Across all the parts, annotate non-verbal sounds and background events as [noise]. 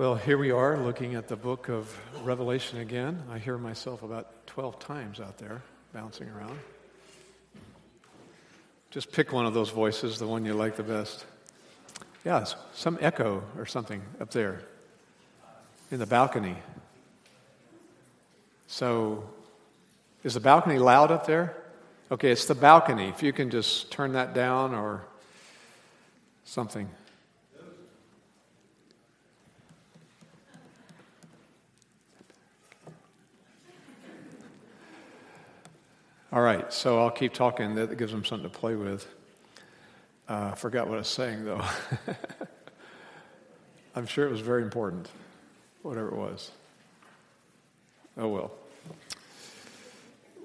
Well, here we are looking at the book of Revelation again. I hear myself about 12 times out there bouncing around. Just pick one of those voices, the one you like the best. Yeah, some echo or something up there in the balcony. So, is the balcony loud up there? Okay, it's the balcony. If you can just turn that down or something. All right, so I'll keep talking. That gives them something to play with. Uh, forgot what I was saying, though. [laughs] I'm sure it was very important, whatever it was. Oh, well.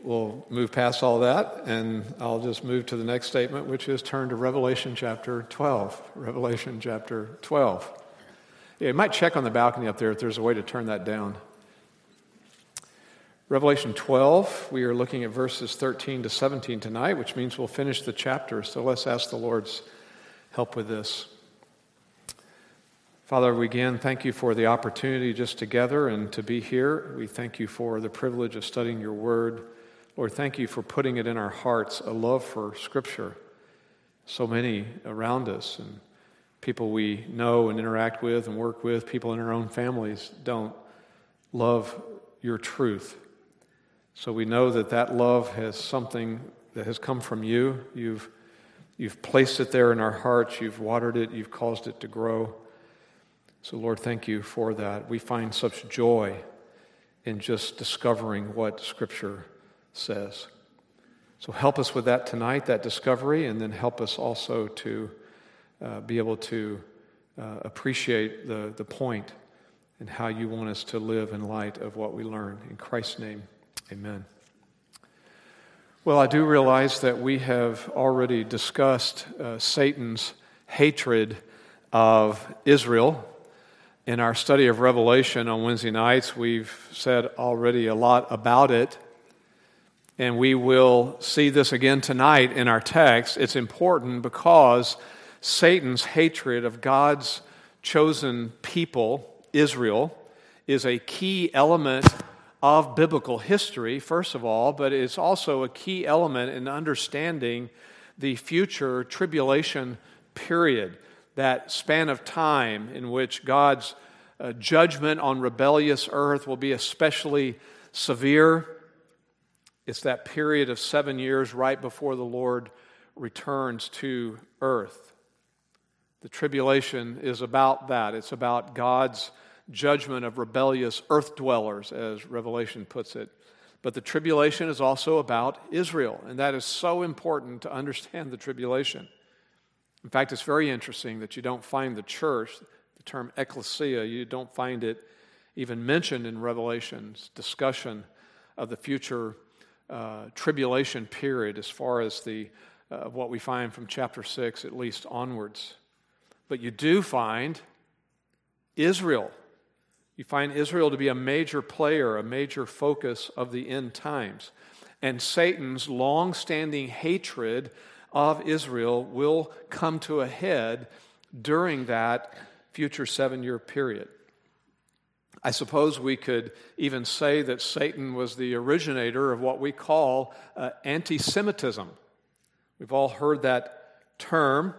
We'll move past all that, and I'll just move to the next statement, which is turn to Revelation chapter 12. Revelation chapter 12. Yeah, you might check on the balcony up there if there's a way to turn that down. Revelation 12, we are looking at verses 13 to 17 tonight, which means we'll finish the chapter. So let's ask the Lord's help with this. Father, we again thank you for the opportunity just together and to be here. We thank you for the privilege of studying your word. Lord, thank you for putting it in our hearts a love for Scripture. So many around us and people we know and interact with and work with, people in our own families don't love your truth. So we know that that love has something that has come from you. You've, you've placed it there in our hearts, you've watered it, you've caused it to grow. So, Lord, thank you for that. We find such joy in just discovering what Scripture says. So, help us with that tonight, that discovery, and then help us also to uh, be able to uh, appreciate the, the point and how you want us to live in light of what we learn. In Christ's name. Amen. Well, I do realize that we have already discussed uh, Satan's hatred of Israel. In our study of Revelation on Wednesday nights, we've said already a lot about it. And we will see this again tonight in our text. It's important because Satan's hatred of God's chosen people, Israel, is a key element of biblical history, first of all, but it's also a key element in understanding the future tribulation period, that span of time in which God's uh, judgment on rebellious earth will be especially severe. It's that period of seven years right before the Lord returns to earth. The tribulation is about that. It's about God's judgment of rebellious earth dwellers, as Revelation puts it. But the tribulation is also about Israel, and that is so important to understand the tribulation. In fact, it's very interesting that you don't find the church, the term ecclesia, you don't find it even mentioned in Revelation's discussion of the future uh, tribulation period as far as the, uh, what we find from chapter 6 at least onwards. But you do find Israel you find Israel to be a major player, a major focus of the end times. And Satan's long standing hatred of Israel will come to a head during that future seven year period. I suppose we could even say that Satan was the originator of what we call uh, anti Semitism. We've all heard that term.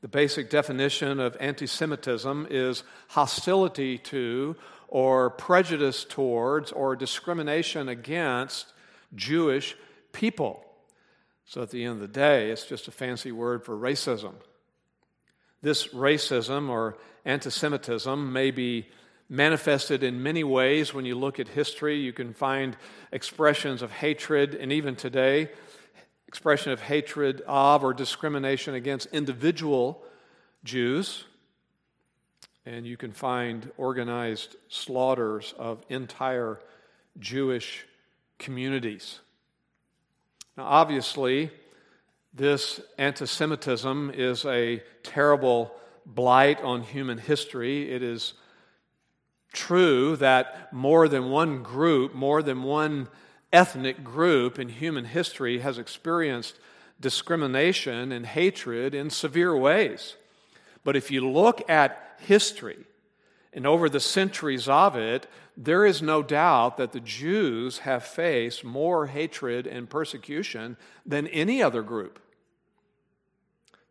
The basic definition of anti Semitism is hostility to, or prejudice towards, or discrimination against Jewish people. So at the end of the day, it's just a fancy word for racism. This racism or anti Semitism may be manifested in many ways when you look at history. You can find expressions of hatred, and even today, expression of hatred of or discrimination against individual Jews. And you can find organized slaughters of entire Jewish communities. Now, obviously, this anti Semitism is a terrible blight on human history. It is true that more than one group, more than one ethnic group in human history has experienced discrimination and hatred in severe ways. But if you look at history And over the centuries of it, there is no doubt that the Jews have faced more hatred and persecution than any other group.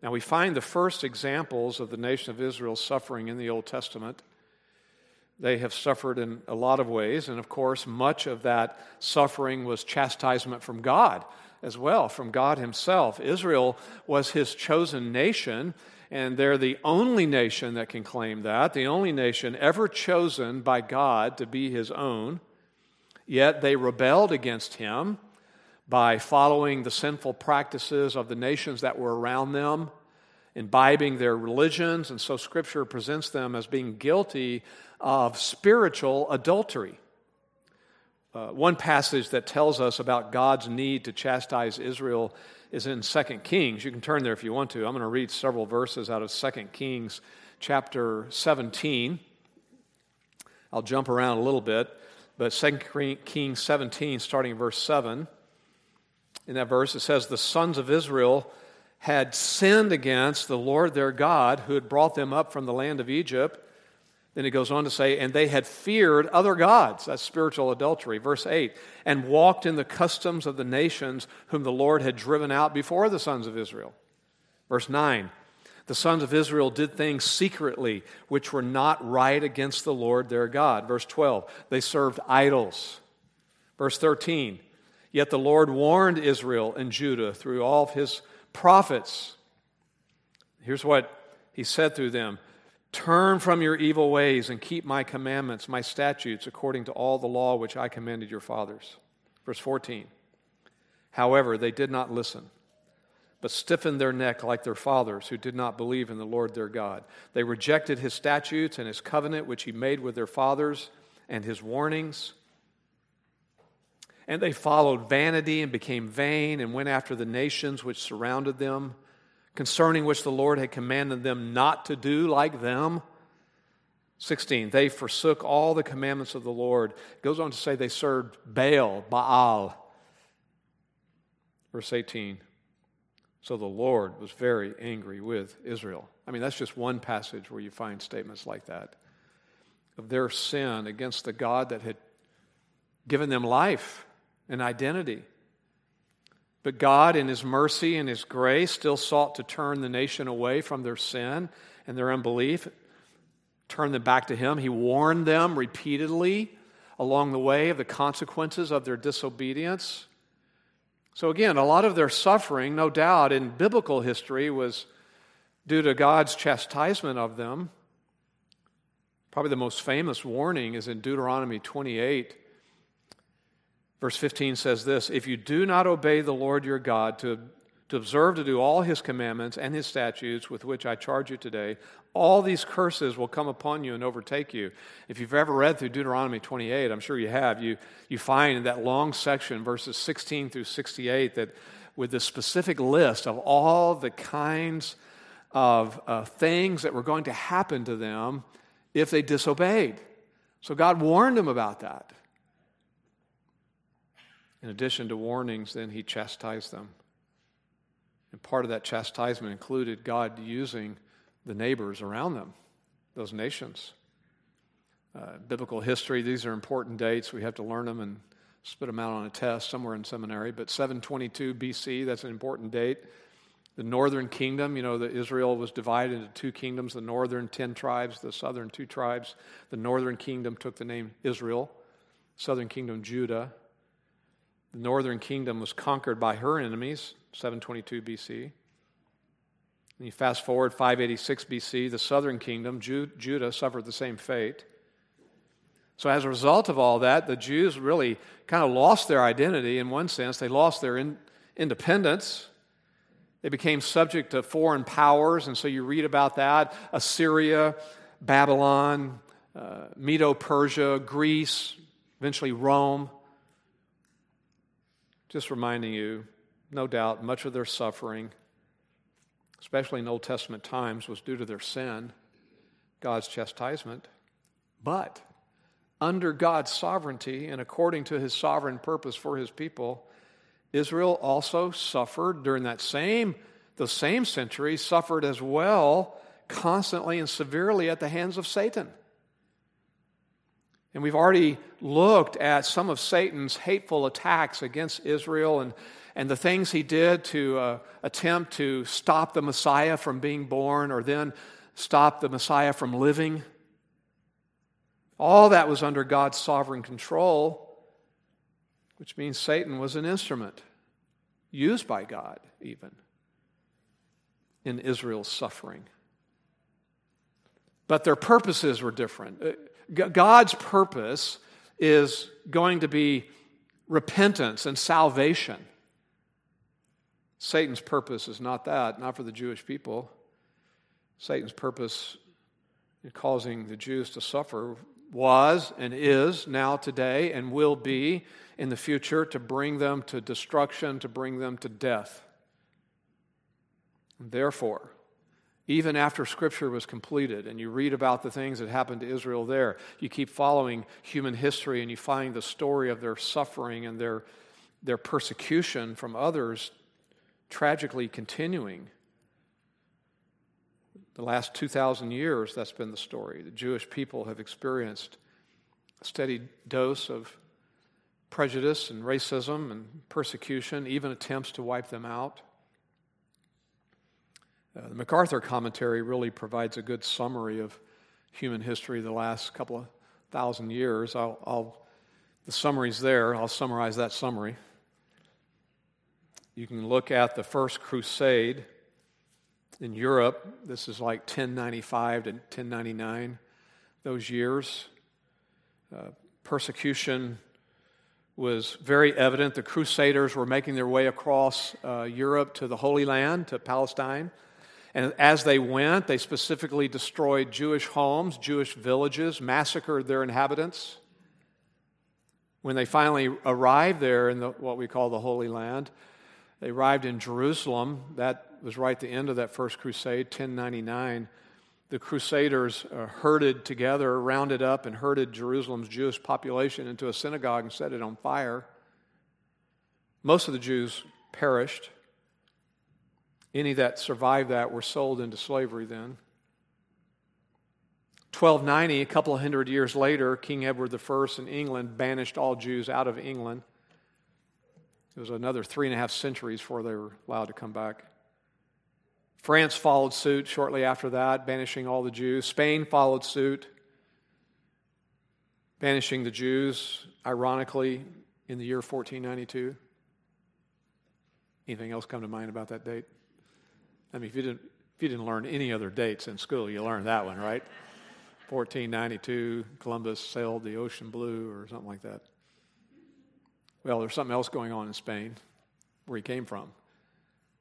Now, we find the first examples of the nation of Israel suffering in the Old Testament. They have suffered in a lot of ways, and of course, much of that suffering was chastisement from God as well, from God Himself. Israel was His chosen nation, and they're the only nation that can claim that, the only nation ever chosen by God to be His own. Yet they rebelled against Him by following the sinful practices of the nations that were around them, imbibing their religions, and so Scripture presents them as being guilty of spiritual adultery. Uh, one passage that tells us about God's need to chastise Israel is in 2 Kings. You can turn there if you want to. I'm going to read several verses out of 2 Kings chapter 17. I'll jump around a little bit, but 2 Kings 17, starting in verse 7 in that verse, it says, The sons of Israel had sinned against the Lord their God who had brought them up from the land of Egypt. Then it goes on to say, and they had feared other gods. That's spiritual adultery. Verse 8, and walked in the customs of the nations whom the Lord had driven out before the sons of Israel. Verse 9, the sons of Israel did things secretly which were not right against the Lord their God. Verse 12, they served idols. Verse 13, Yet the Lord warned Israel and Judah through all his prophets. Here's what he said through them Turn from your evil ways and keep my commandments, my statutes, according to all the law which I commanded your fathers. Verse 14. However, they did not listen, but stiffened their neck like their fathers, who did not believe in the Lord their God. They rejected his statutes and his covenant which he made with their fathers and his warnings. And they followed vanity and became vain and went after the nations which surrounded them, concerning which the Lord had commanded them not to do like them. 16, they forsook all the commandments of the Lord. It goes on to say they served Baal, Baal. Verse 18, so the Lord was very angry with Israel. I mean, that's just one passage where you find statements like that of their sin against the God that had given them life and identity. But God, in His mercy and His grace, still sought to turn the nation away from their sin and their unbelief, turn them back to Him. He warned them repeatedly along the way of the consequences of their disobedience. So, again, a lot of their suffering, no doubt, in biblical history was due to God's chastisement of them. Probably the most famous warning is in Deuteronomy 28 Verse 15 says this If you do not obey the Lord your God to, to observe to do all his commandments and his statutes with which I charge you today, all these curses will come upon you and overtake you. If you've ever read through Deuteronomy 28, I'm sure you have, you, you find in that long section, verses 16 through 68, that with the specific list of all the kinds of uh, things that were going to happen to them if they disobeyed. So God warned them about that. In addition to warnings, then he chastised them. And part of that chastisement included God using the neighbors around them, those nations. Uh, biblical history, these are important dates. We have to learn them and spit them out on a test somewhere in seminary. But 722 BC, that's an important date. The northern kingdom, you know, that Israel was divided into two kingdoms the northern 10 tribes, the southern two tribes. The northern kingdom took the name Israel, southern kingdom Judah. The northern kingdom was conquered by her enemies, 722 BC. And you fast forward 586 BC, the southern kingdom, Judah, suffered the same fate. So, as a result of all that, the Jews really kind of lost their identity in one sense. They lost their in, independence. They became subject to foreign powers, and so you read about that Assyria, Babylon, uh, Medo Persia, Greece, eventually Rome. Just reminding you, no doubt, much of their suffering, especially in Old Testament times, was due to their sin, God's chastisement. But under God's sovereignty and according to his sovereign purpose for his people, Israel also suffered during that same the same century suffered as well constantly and severely at the hands of Satan. And we've already looked at some of Satan's hateful attacks against Israel and, and the things he did to uh, attempt to stop the Messiah from being born or then stop the Messiah from living. All that was under God's sovereign control, which means Satan was an instrument used by God, even in Israel's suffering. But their purposes were different. God's purpose is going to be repentance and salvation. Satan's purpose is not that, not for the Jewish people. Satan's purpose in causing the Jews to suffer was and is now today and will be in the future to bring them to destruction, to bring them to death. Therefore, even after Scripture was completed and you read about the things that happened to Israel there, you keep following human history and you find the story of their suffering and their, their persecution from others tragically continuing. The last 2,000 years, that's been the story. The Jewish people have experienced a steady dose of prejudice and racism and persecution, even attempts to wipe them out. Uh, the MacArthur commentary really provides a good summary of human history the last couple of thousand years. I'll, I'll, the summary's there. I'll summarize that summary. You can look at the First Crusade in Europe, this is like 1095 to 1099, those years. Uh, persecution was very evident. The Crusaders were making their way across uh, Europe to the Holy Land, to Palestine. And as they went, they specifically destroyed Jewish homes, Jewish villages, massacred their inhabitants. When they finally arrived there in the, what we call the Holy Land, they arrived in Jerusalem. That was right at the end of that first crusade, 1099. The Crusaders uh, herded together, rounded up, and herded Jerusalem's Jewish population into a synagogue and set it on fire. Most of the Jews perished. Any that survived that were sold into slavery then. 1290, a couple of hundred years later, King Edward I in England banished all Jews out of England. It was another three and a half centuries before they were allowed to come back. France followed suit shortly after that, banishing all the Jews. Spain followed suit, banishing the Jews, ironically, in the year 1492. Anything else come to mind about that date? I mean, if you didn't, if you didn't learn any other dates in school, you learned that one, right? 1492, Columbus sailed the ocean blue or something like that. Well, there's something else going on in Spain, where he came from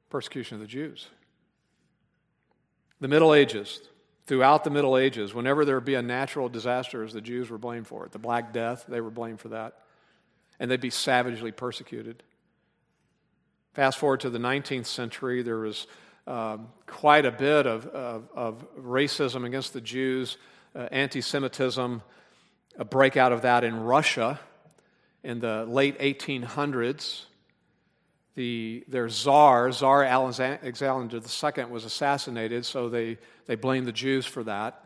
persecution of the Jews. The Middle Ages, throughout the Middle Ages, whenever there would be a natural disaster, the Jews were blamed for it. The Black Death, they were blamed for that. And they'd be savagely persecuted. Fast forward to the 19th century, there was um, quite a bit of, of, of, racism against the Jews, uh, anti Semitism, a breakout of that in Russia in the late 1800s the, their czar, Tsar Alexander II, was assassinated, so they, they blamed the Jews for that.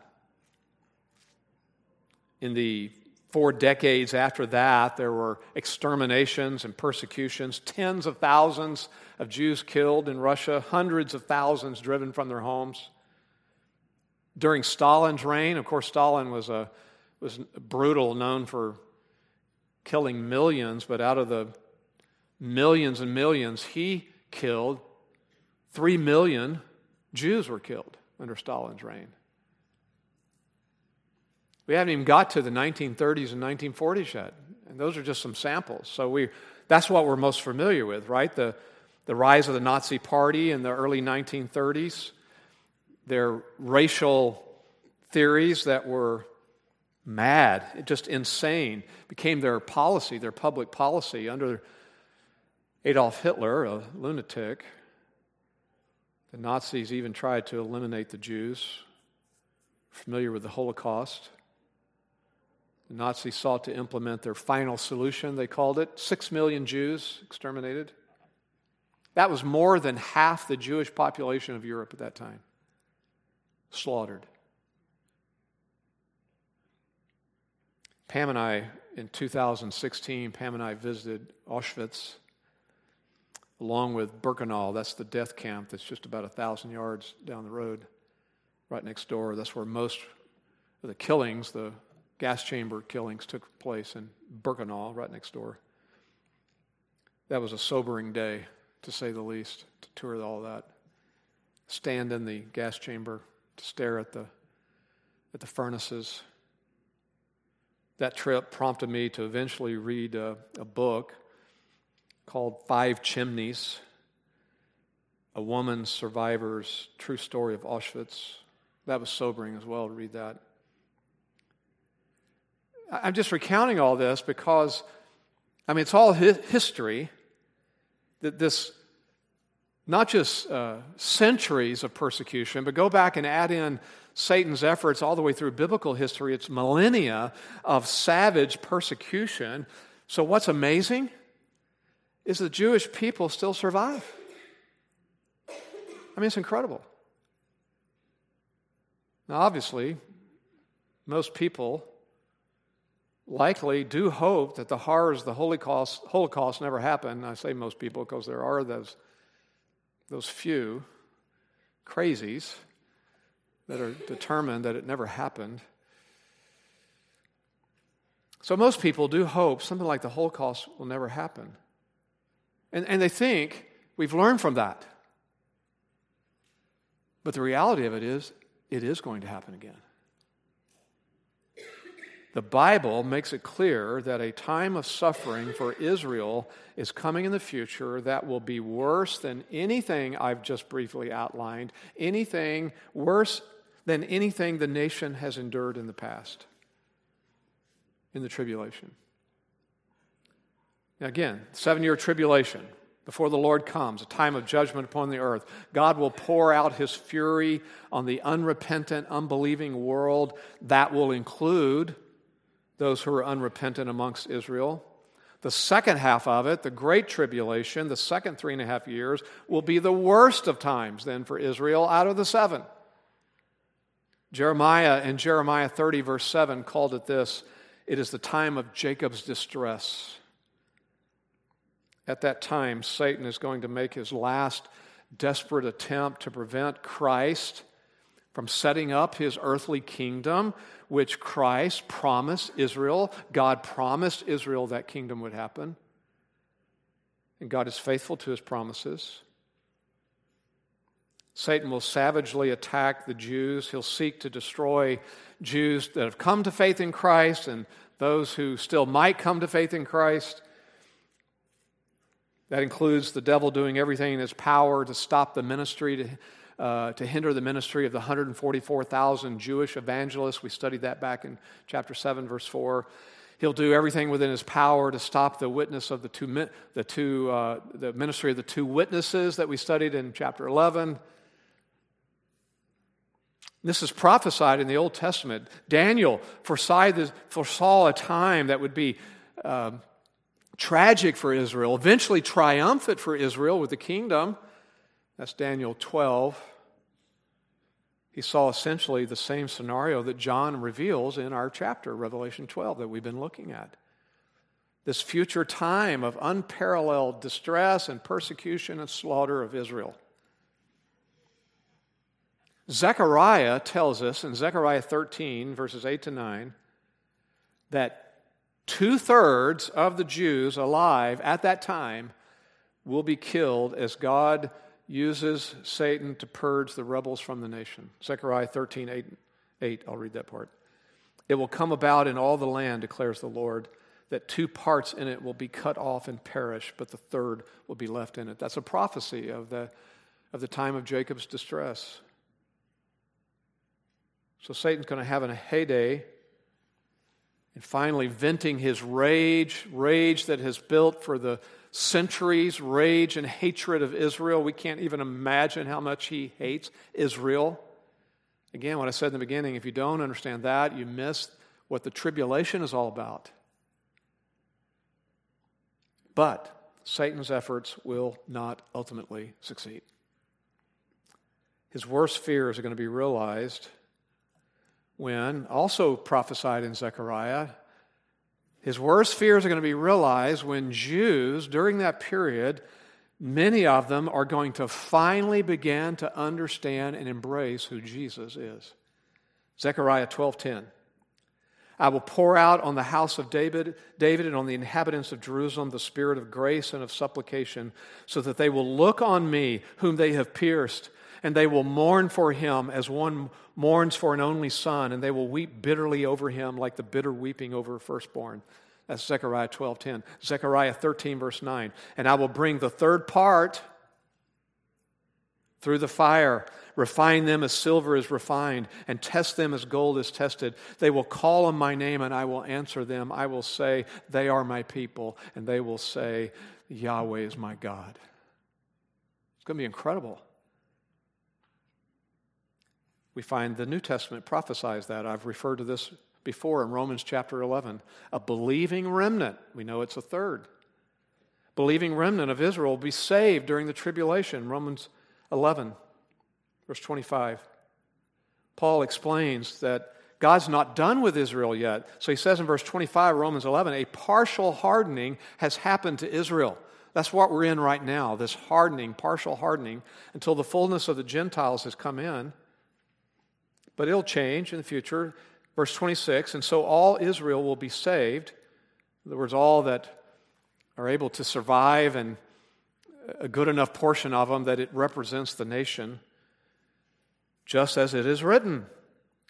In the four decades after that, there were exterminations and persecutions, tens of thousands of Jews killed in Russia, hundreds of thousands driven from their homes. During Stalin's reign, of course, Stalin was, a, was brutal, known for killing millions, but out of the millions and millions he killed, three million Jews were killed under Stalin's reign. We haven't even got to the 1930s and 1940s yet. And those are just some samples. So we, that's what we're most familiar with, right? The, the rise of the Nazi Party in the early 1930s, their racial theories that were mad, just insane, became their policy, their public policy under Adolf Hitler, a lunatic. The Nazis even tried to eliminate the Jews. Familiar with the Holocaust? The Nazis sought to implement their final solution, they called it. Six million Jews exterminated. That was more than half the Jewish population of Europe at that time. Slaughtered. Pam and I, in 2016, Pam and I visited Auschwitz along with Birkenau. That's the death camp that's just about a thousand yards down the road, right next door. That's where most of the killings, the gas chamber killings, took place in Birkenau, right next door. That was a sobering day, to say the least, to tour all that. Stand in the gas chamber, to stare at the, at the furnaces. That trip prompted me to eventually read a, a book called Five Chimneys A Woman Survivor's True Story of Auschwitz. That was sobering as well to read that. I'm just recounting all this because, I mean, it's all history. That this, not just uh, centuries of persecution, but go back and add in Satan's efforts all the way through biblical history. It's millennia of savage persecution. So, what's amazing is the Jewish people still survive. I mean, it's incredible. Now, obviously, most people likely do hope that the horrors of the Holocaust, Holocaust never happened. I say most people because there are those, those few crazies that are determined that it never happened. So most people do hope something like the Holocaust will never happen. And, and they think we've learned from that. But the reality of it is, it is going to happen again. The Bible makes it clear that a time of suffering for Israel is coming in the future that will be worse than anything I've just briefly outlined, anything worse than anything the nation has endured in the past, in the tribulation. Now, again, seven year tribulation before the Lord comes, a time of judgment upon the earth. God will pour out his fury on the unrepentant, unbelieving world. That will include those who are unrepentant amongst Israel. The second half of it, the Great Tribulation, the second three and a half years, will be the worst of times then for Israel out of the seven. Jeremiah in Jeremiah 30, verse 7, called it this it is the time of Jacob's distress. At that time, Satan is going to make his last desperate attempt to prevent Christ from setting up his earthly kingdom, which Christ promised Israel. God promised Israel that kingdom would happen. And God is faithful to his promises. Satan will savagely attack the Jews. He'll seek to destroy Jews that have come to faith in Christ and those who still might come to faith in Christ. That includes the devil doing everything in his power to stop the ministry, to uh, to hinder the ministry of the 144,000 Jewish evangelists. We studied that back in chapter 7, verse 4. He'll do everything within his power to stop the witness of the two, the two, uh, the ministry of the two witnesses that we studied in chapter 11. This is prophesied in the Old Testament. Daniel foresaw, a time that would be uh, tragic for Israel, eventually triumphant for Israel with the kingdom. That's Daniel 12. He saw essentially the same scenario that John reveals in our chapter, Revelation 12, that we've been looking at. This future time of unparalleled distress and persecution and slaughter of Israel. Zechariah tells us in Zechariah 13, verses 8 to 9, that two thirds of the Jews alive at that time will be killed as God uses Satan to purge the rebels from the nation. Zechariah 13, 8, 8. I'll read that part. It will come about in all the land, declares the Lord, that two parts in it will be cut off and perish, but the third will be left in it. That's a prophecy of the, of the time of Jacob's distress. So Satan's going to have a heyday and finally venting his rage, rage that has built for the centuries rage and hatred of Israel. We can't even imagine how much he hates Israel. Again, what I said in the beginning, if you don't understand that, you miss what the tribulation is all about. But Satan's efforts will not ultimately succeed. His worst fears are going to be realized when, also prophesied in Zechariah, His worst fears are going to be realized when Jews, during that period, many of them are going to finally begin to understand and embrace who Jesus is. Zechariah 12:10. I will pour out on the house of David, David and on the inhabitants of Jerusalem the spirit of grace and of supplication, so that they will look on me, whom they have pierced, and they will mourn for him as one mourns for an only son, and they will weep bitterly over him like the bitter weeping over a firstborn. That's Zechariah 12:10. Zechariah 13 verse 9. And I will bring the third part through the fire, refine them as silver is refined, and test them as gold is tested. They will call on my name, and I will answer them. I will say, They are my people, and they will say, Yahweh is my God. It's going to be incredible. We find the New Testament prophesies that. I've referred to this before in Romans chapter 11. A believing remnant, we know it's a third. Believing remnant of Israel will be saved during the tribulation. Romans 11, verse 25. Paul explains that God's not done with Israel yet. So he says in verse 25, Romans 11, a partial hardening has happened to Israel. That's what we're in right now, this hardening, partial hardening, until the fullness of the Gentiles has come in but it'll change in the future. Verse 26 And so all Israel will be saved. In other words, all that are able to survive, and a good enough portion of them that it represents the nation, just as it is written.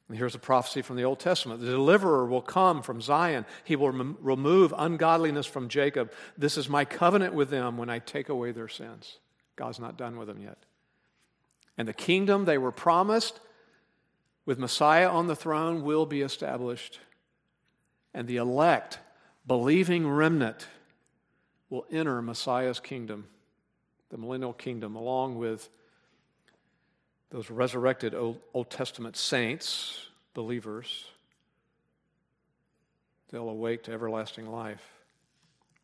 And here's a prophecy from the Old Testament The deliverer will come from Zion. He will rem- remove ungodliness from Jacob. This is my covenant with them when I take away their sins. God's not done with them yet. And the kingdom they were promised with Messiah on the throne will be established, and the elect, believing remnant, will enter Messiah's kingdom, the millennial kingdom, along with those resurrected Old, Testament saints, believers. They'll awake to everlasting life.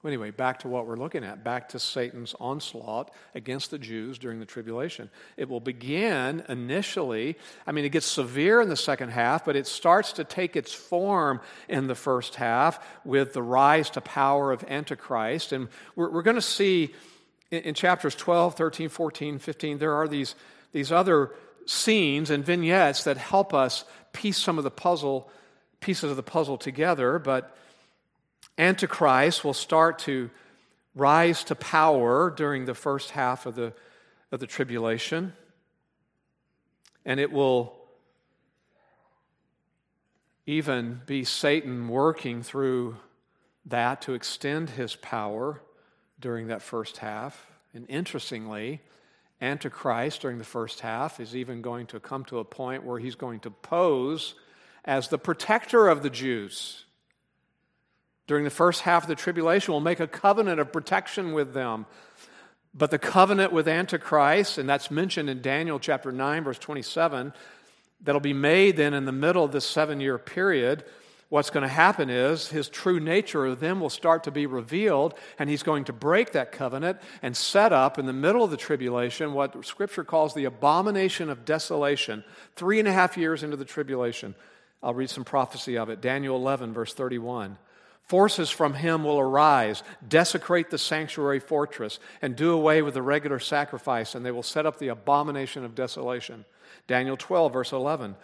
Anyway, back to what we're looking at, back to Satan's onslaught against the Jews during the tribulation. It will begin initially, I mean, it gets severe in the second half, but it starts to take its form in the first half with the rise to power of Antichrist. And we're, we're going to see in, in chapters 12, 13, 14, 15, there are these, these other scenes and vignettes that help us piece some of the puzzle, pieces of the puzzle together, but Antichrist will start to rise to power during the first half of the, of the tribulation. And it will even be Satan working through that to extend his power during that first half. And interestingly, Antichrist during the first half is even going to come to a point where he's going to pose as the protector of the Jews during the first half of the tribulation will make a covenant of protection with them. But the covenant with Antichrist, and that's mentioned in Daniel chapter 9, verse 27, that'll be made then in the middle of this seven year period. What's going to happen is his true nature of them will start to be revealed, and he's going to break that covenant and set up in the middle of the tribulation what Scripture calls the abomination of desolation, three and a half years into the tribulation. I'll read some prophecy of it. Daniel 11, verse 31. Forces from him will arise, desecrate the sanctuary fortress, and do away with the regular sacrifice, and they will set up the abomination of desolation. Daniel 12, verse 11.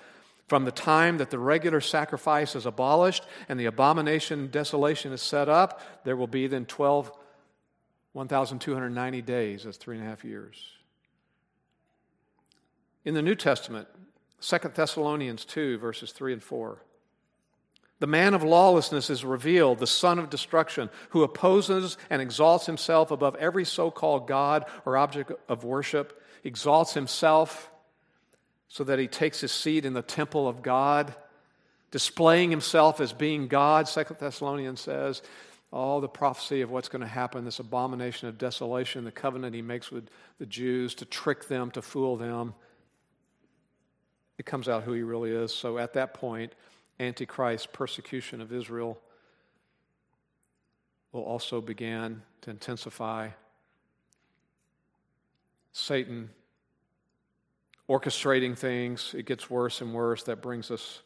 From the time that the regular sacrifice is abolished and the abomination desolation is set up, there will be then 12, 1,290 days. That's three and a half years. In the New Testament, 2 Thessalonians 2, verses 3 and 4. The man of lawlessness is revealed, the son of destruction, who opposes and exalts himself above every so called God or object of worship, exalts himself so that he takes his seat in the temple of God, displaying himself as being God, Second Thessalonians says. All the prophecy of what's going to happen, this abomination of desolation, the covenant he makes with the Jews to trick them, to fool them. It comes out who he really is. So at that point, Antichrist persecution of Israel will also begin to intensify. Satan orchestrating things, it gets worse and worse. That brings us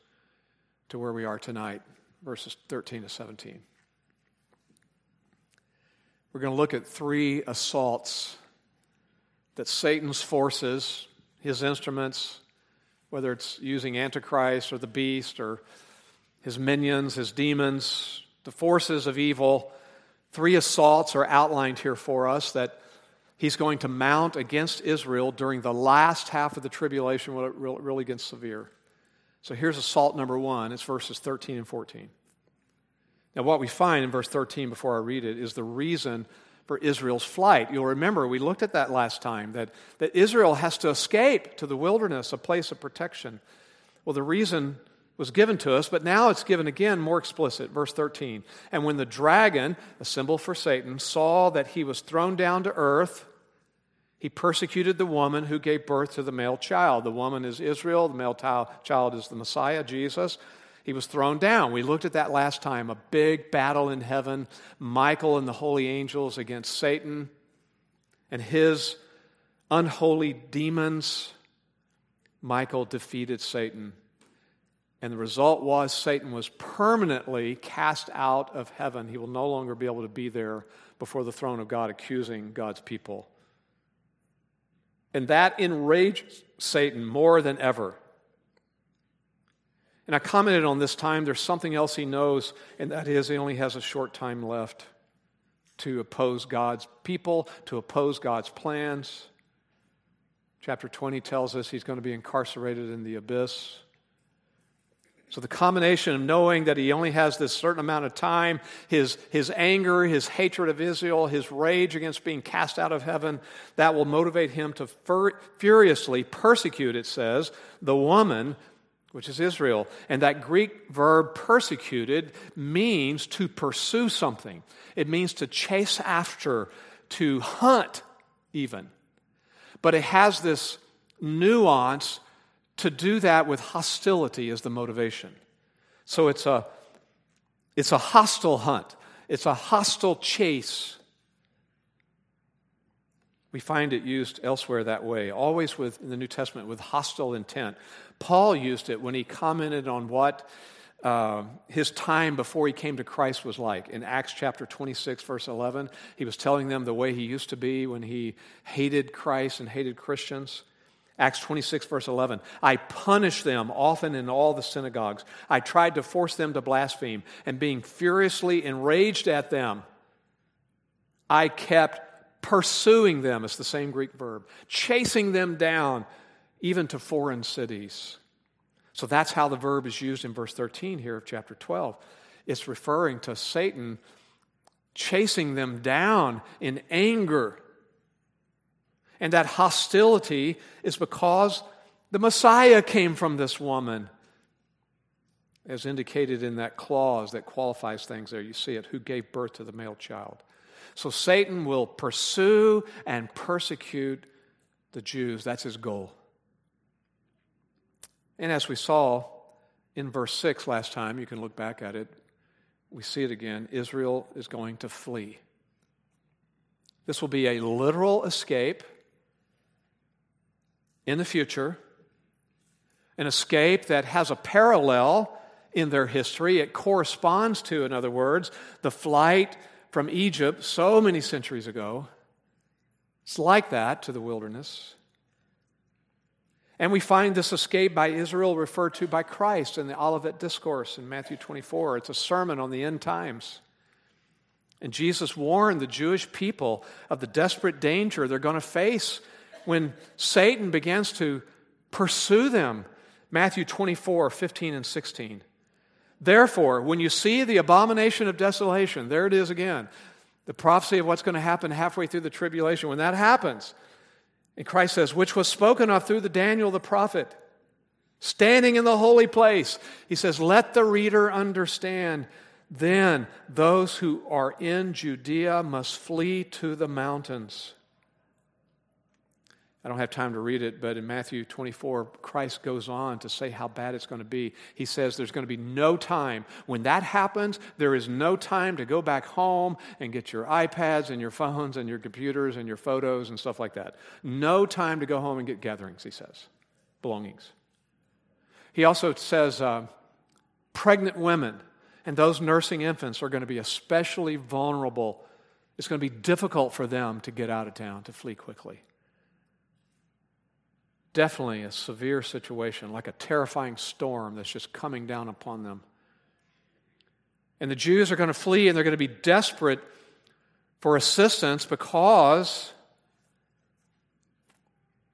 to where we are tonight, verses 13 to 17. We're going to look at three assaults that Satan's forces, his instruments, whether it's using Antichrist or the beast or his minions, his demons, the forces of evil, three assaults are outlined here for us that he's going to mount against Israel during the last half of the tribulation when it really gets severe. So here's assault number one. It's verses 13 and 14. Now, what we find in verse 13 before I read it is the reason for Israel's flight. You'll remember we looked at that last time that, that Israel has to escape to the wilderness, a place of protection. Well, the reason was given to us, but now it's given again more explicit. Verse 13. And when the dragon, a symbol for Satan, saw that he was thrown down to earth, he persecuted the woman who gave birth to the male child. The woman is Israel, the male child is the Messiah, Jesus. He was thrown down. We looked at that last time a big battle in heaven, Michael and the holy angels against Satan and his unholy demons. Michael defeated Satan. And the result was Satan was permanently cast out of heaven. He will no longer be able to be there before the throne of God accusing God's people. And that enraged Satan more than ever. And I commented on this time, there's something else he knows, and that is he only has a short time left to oppose God's people, to oppose God's plans. Chapter 20 tells us he's going to be incarcerated in the abyss. So, the combination of knowing that he only has this certain amount of time, his, his anger, his hatred of Israel, his rage against being cast out of heaven, that will motivate him to fur- furiously persecute, it says, the woman which is Israel. And that Greek verb persecuted means to pursue something, it means to chase after, to hunt, even. But it has this nuance to do that with hostility as the motivation. So it's a, it's a hostile hunt, it's a hostile chase. We find it used elsewhere that way, always with, in the New Testament with hostile intent. Paul used it when he commented on what uh, his time before he came to Christ was like. In Acts chapter 26, verse 11, he was telling them the way he used to be when he hated Christ and hated Christians. Acts 26, verse 11. I punished them often in all the synagogues. I tried to force them to blaspheme, and being furiously enraged at them, I kept pursuing them. It's the same Greek verb, chasing them down even to foreign cities. So that's how the verb is used in verse 13 here of chapter 12. It's referring to Satan chasing them down in anger. And that hostility is because the Messiah came from this woman, as indicated in that clause that qualifies things there. You see it, who gave birth to the male child. So Satan will pursue and persecute the Jews. That's his goal. And as we saw in verse 6 last time, you can look back at it, we see it again. Israel is going to flee. This will be a literal escape in the future, an escape that has a parallel in their history. It corresponds to, in other words, the flight from Egypt so many centuries ago. It's like that to the wilderness. And we find this escape by Israel referred to by Christ in the Olivet Discourse in Matthew 24. It's a sermon on the end times. And Jesus warned the Jewish people of the desperate danger they're going to face when Satan begins to pursue them. Matthew 24, 15, and 16. Therefore, when you see the abomination of desolation, there it is again, the prophecy of what's going to happen halfway through the tribulation, when that happens, and Christ says, which was spoken of through the Daniel the prophet, standing in the holy place. He says, let the reader understand. Then those who are in Judea must flee to the mountains. I don't have time to read it, but in Matthew 24, Christ goes on to say how bad it's going to be. He says there's going to be no time. When that happens, there is no time to go back home and get your iPads and your phones and your computers and your photos and stuff like that. No time to go home and get gatherings, he says, belongings. He also says uh, pregnant women and those nursing infants are going to be especially vulnerable it's going to be difficult for them to get out of town, to flee quickly. Definitely a severe situation, like a terrifying storm that's just coming down upon them. And the Jews are going to flee and they're going to be desperate for assistance because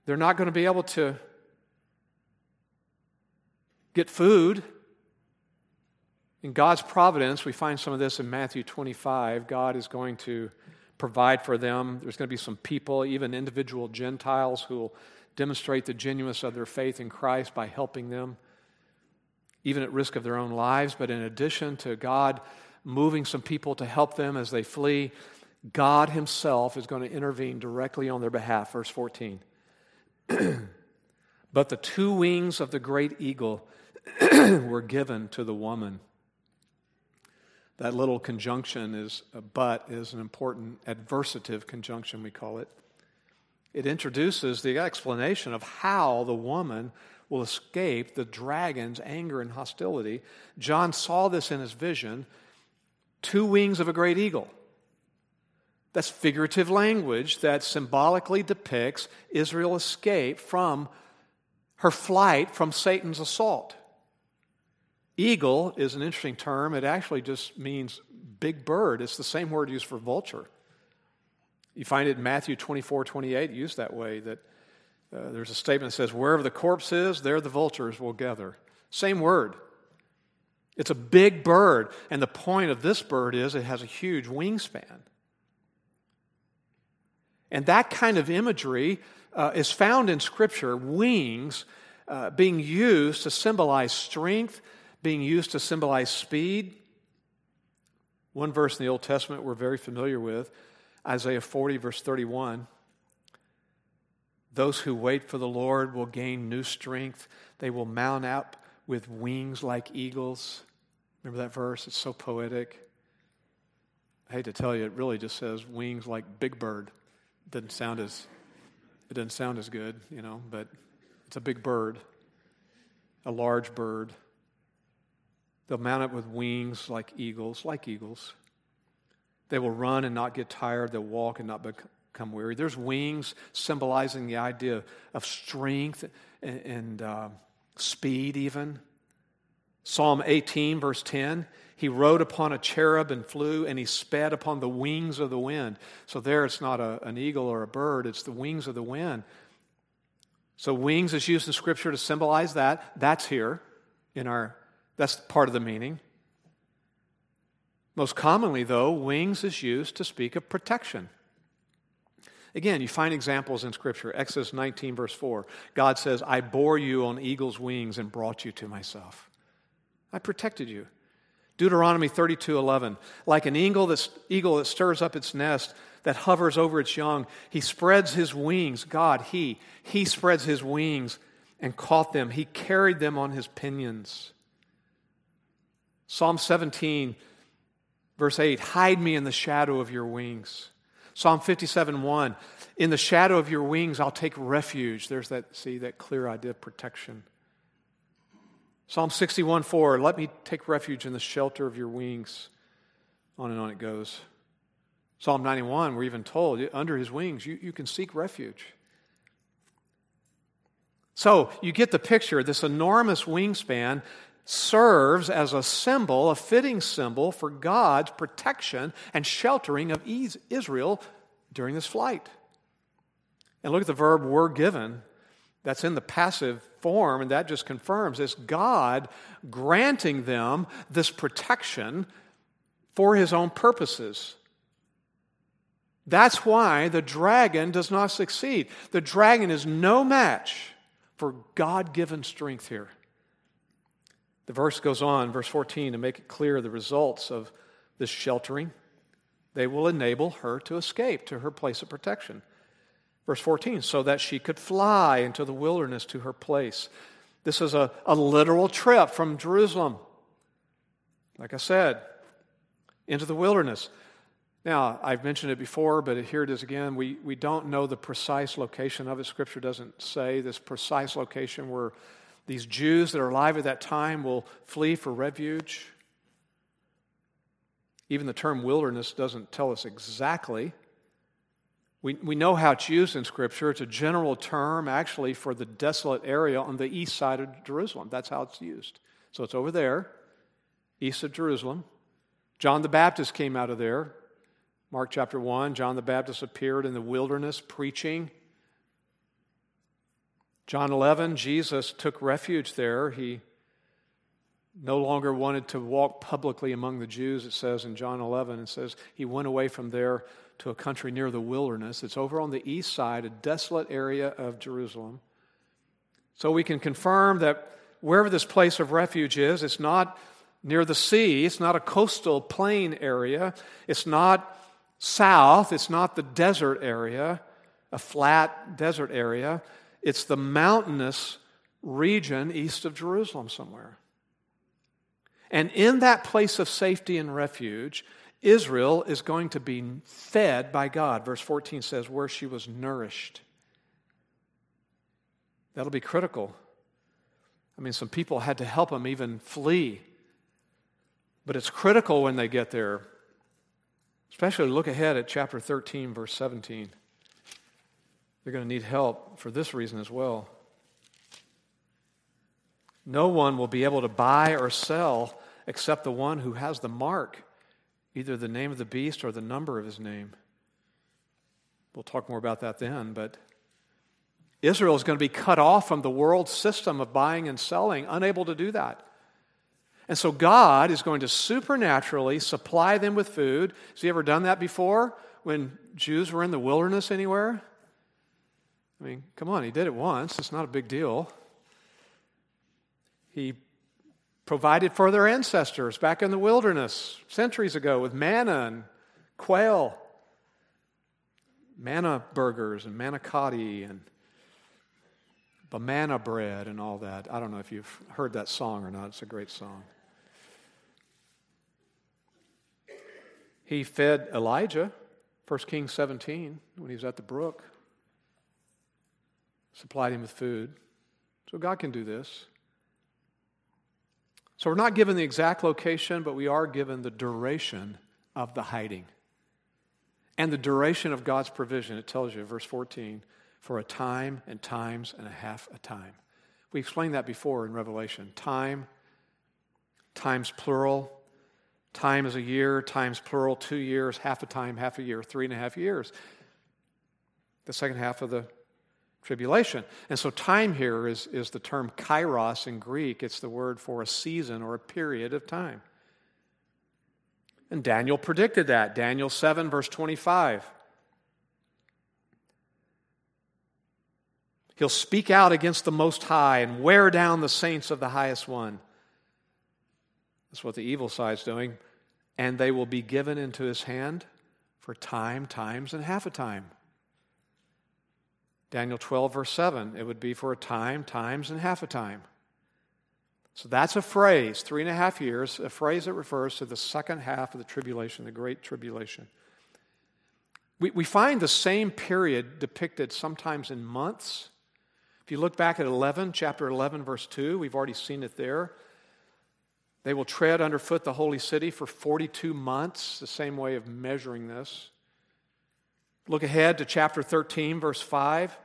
they're not going to be able to get food. In God's providence, we find some of this in Matthew 25. God is going to provide for them. There's going to be some people, even individual Gentiles, who will demonstrate the genuineness of their faith in Christ by helping them, even at risk of their own lives. But in addition to God moving some people to help them as they flee, God Himself is going to intervene directly on their behalf. Verse 14. [clears throat] but the two wings of the great eagle [clears throat] were given to the woman. That little conjunction is, but is an important adversative conjunction, we call it. It introduces the explanation of how the woman will escape the dragon's anger and hostility. John saw this in his vision two wings of a great eagle. That's figurative language that symbolically depicts Israel's escape from her flight from Satan's assault. Eagle is an interesting term. It actually just means big bird. It's the same word used for vulture. You find it in Matthew 24, 28, used that way, that uh, there's a statement that says, Wherever the corpse is, there the vultures will gather. Same word. It's a big bird, and the point of this bird is it has a huge wingspan. And that kind of imagery uh, is found in Scripture, wings uh, being used to symbolize strength, being used to symbolize speed. One verse in the Old Testament we're very familiar with, Isaiah 40, verse 31. Those who wait for the Lord will gain new strength. They will mount up with wings like eagles. Remember that verse? It's so poetic. I hate to tell you, it really just says wings like big bird It doesn't sound as it doesn't sound as good, you know, but it's a big bird, a large bird. They'll mount up with wings like eagles, like eagles. They will run and not get tired. They'll walk and not become weary. There's wings symbolizing the idea of strength and, and uh, speed, even. Psalm 18, verse 10 he rode upon a cherub and flew, and he sped upon the wings of the wind. So there it's not a, an eagle or a bird, it's the wings of the wind. So wings is used in Scripture to symbolize that. That's here in our, that's part of the meaning. Most commonly, though, wings is used to speak of protection. Again, you find examples in Scripture. Exodus 19, verse 4. God says, I bore you on eagle's wings and brought you to myself. I protected you. Deuteronomy 32 11. Like an eagle, that eagle that stirs up its nest, that hovers over its young, he spreads his wings. God, he, he spreads his wings and caught them. He carried them on his pinions. Psalm 17, verse 8 Hide me in the shadow of your wings. Psalm 57 1 In the shadow of your wings, I'll take refuge. There's that, see, that clear idea of protection. Psalm 61 4, let me take refuge in the shelter of your wings. On and on it goes. Psalm 91, we're even told, under his wings, you, you can seek refuge. So you get the picture. This enormous wingspan serves as a symbol, a fitting symbol for God's protection and sheltering of Israel during this flight. And look at the verb were given that's in the passive form, and that just confirms it's God granting them this protection for his own purposes. That's why the dragon does not succeed. The dragon is no match for God given strength here. The verse goes on, verse 14, to make it clear the results of this sheltering. They will enable her to escape to her place of protection. Verse 14, so that she could fly into the wilderness to her place. This is a, a literal trip from Jerusalem, like I said, into the wilderness. Now, I've mentioned it before, but here it is again. We, we don't know the precise location of it. Scripture doesn't say this precise location where these Jews that are alive at that time will flee for refuge. Even the term wilderness doesn't tell us exactly. We, we know how it's used in Scripture. It's a general term, actually, for the desolate area on the east side of Jerusalem. That's how it's used. So it's over there, east of Jerusalem. John the Baptist came out of there. Mark chapter 1, John the Baptist appeared in the wilderness preaching. John 11, Jesus took refuge there. He no longer wanted to walk publicly among the Jews, it says in John 11. It says he went away from there to a country near the wilderness. It's over on the east side, a desolate area of Jerusalem. So we can confirm that wherever this place of refuge is, it's not near the sea, it's not a coastal plain area, it's not south, it's not the desert area, a flat desert area, it's the mountainous region east of Jerusalem somewhere. And in that place of safety and refuge, Israel is going to be fed by God. Verse 14 says, where she was nourished. That'll be critical. I mean, some people had to help them even flee. But it's critical when they get there. Especially look ahead at chapter 13, verse 17. They're going to need help for this reason as well. No one will be able to buy or sell except the one who has the mark, either the name of the beast or the number of his name. We'll talk more about that then, but Israel is going to be cut off from the world system of buying and selling, unable to do that. And so God is going to supernaturally supply them with food. Has He ever done that before when Jews were in the wilderness anywhere? I mean, come on, He did it once. It's not a big deal. He provided for their ancestors back in the wilderness centuries ago with manna and quail, manna burgers and manicotti and banana bread and all that. I don't know if you've heard that song or not. It's a great song. He fed Elijah, 1 Kings 17, when he was at the brook, supplied him with food. So God can do this. So we're not given the exact location, but we are given the duration of the hiding. And the duration of God's provision, it tells you, verse 14, for a time and times and a half a time. We explained that before in Revelation. Time, times plural, time is a year, times plural, two years, half a time, half a year, three and a half years. The second half of the tribulation. And so, time here is, is the term kairos in Greek. It's the word for a season or a period of time. And Daniel predicted that. Daniel 7, verse 25. He'll speak out against the Most High and wear down the saints of the highest one. That's what the evil side's doing. And they will be given into his hand for time, times, and half a time. Daniel 12, verse 7, it would be for a time, times, and half a time. So that's a phrase, three and a half years, a phrase that refers to the second half of the tribulation, the Great Tribulation. We, we find the same period depicted sometimes in months. If you look back at 11, chapter 11, verse 2, we've already seen it there. They will tread underfoot the holy city for 42 months, the same way of measuring this. Look ahead to chapter 13, verse 5.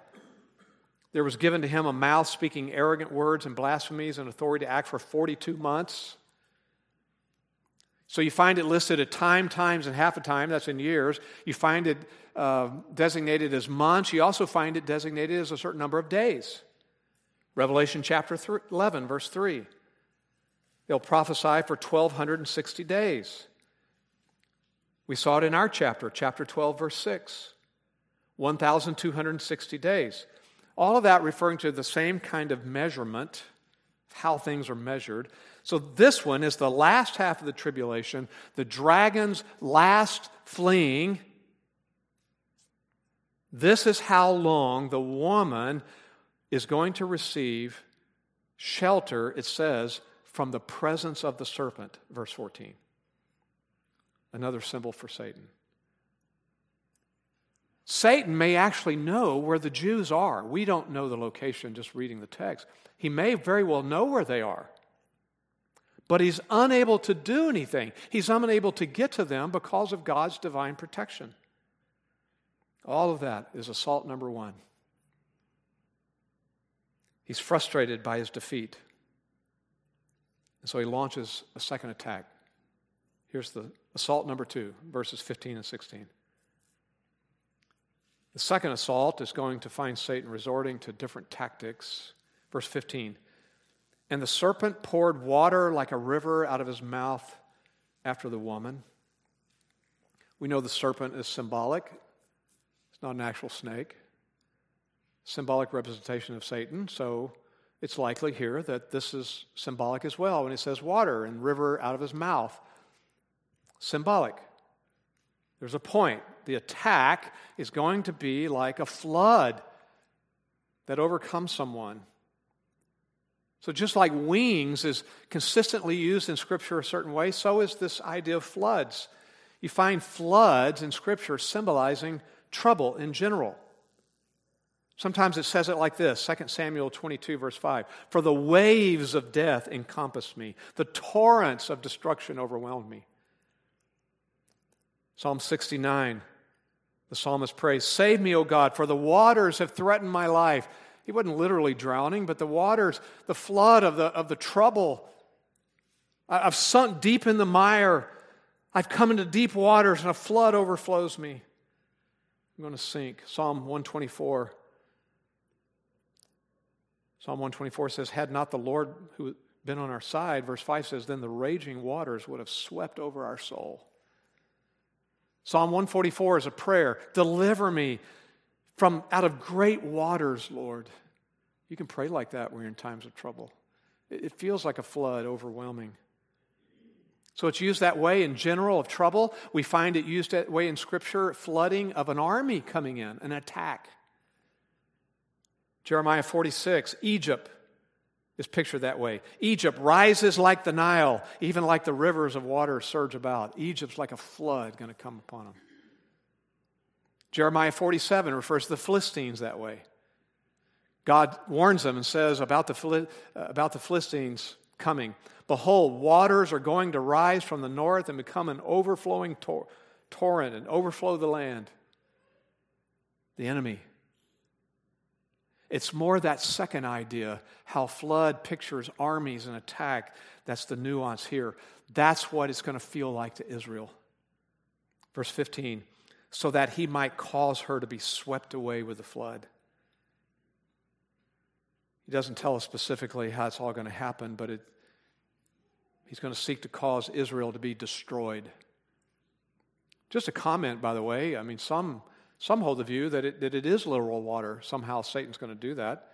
There was given to him a mouth speaking arrogant words and blasphemies and authority to act for 42 months. So you find it listed at time, times, and half a time. That's in years. You find it uh, designated as months. You also find it designated as a certain number of days. Revelation chapter 11, verse 3. They'll prophesy for 1,260 days. We saw it in our chapter, chapter 12, verse 6. 1,260 days. All of that referring to the same kind of measurement, how things are measured. So this one is the last half of the tribulation, the dragon's last fleeing. This is how long the woman is going to receive shelter, it says, from the presence of the serpent, verse 14 another symbol for Satan. Satan may actually know where the Jews are. We don't know the location just reading the text. He may very well know where they are. but he's unable to do anything. He's unable to get to them because of God's divine protection. All of that is assault number one. He's frustrated by his defeat. And so he launches a second attack. Here's the assault number two, verses 15 and 16. The second assault is going to find Satan resorting to different tactics. Verse 15 And the serpent poured water like a river out of his mouth after the woman. We know the serpent is symbolic, it's not an actual snake. Symbolic representation of Satan, so it's likely here that this is symbolic as well when it says water and river out of his mouth. Symbolic. There's a point. The attack is going to be like a flood that overcomes someone. So, just like wings is consistently used in Scripture a certain way, so is this idea of floods. You find floods in Scripture symbolizing trouble in general. Sometimes it says it like this 2 Samuel 22, verse 5 For the waves of death encompassed me, the torrents of destruction overwhelmed me. Psalm 69, the psalmist prays, Save me, O God, for the waters have threatened my life. He wasn't literally drowning, but the waters, the flood of the, of the trouble. I've sunk deep in the mire. I've come into deep waters, and a flood overflows me. I'm going to sink. Psalm 124. Psalm 124 says, Had not the Lord who been on our side, verse 5 says, then the raging waters would have swept over our soul. Psalm 144 is a prayer Deliver me from out of great waters, Lord. You can pray like that when you're in times of trouble. It feels like a flood overwhelming. So it's used that way in general of trouble. We find it used that way in Scripture, flooding of an army coming in, an attack. Jeremiah 46, Egypt is pictured that way. Egypt rises like the Nile, even like the rivers of water surge about. Egypt's like a flood going to come upon them. Jeremiah 47 refers to the Philistines that way. God warns them and says about the, uh, about the Philistines coming Behold, waters are going to rise from the north and become an overflowing tor- torrent and overflow the land. The enemy it's more that second idea, how flood pictures armies and attack. That's the nuance here. That's what it's going to feel like to Israel. Verse 15, so that he might cause her to be swept away with the flood. He doesn't tell us specifically how it's all going to happen, but it, he's going to seek to cause Israel to be destroyed. Just a comment, by the way. I mean, some some hold the view that it, that it is literal water. Somehow Satan's going to do that.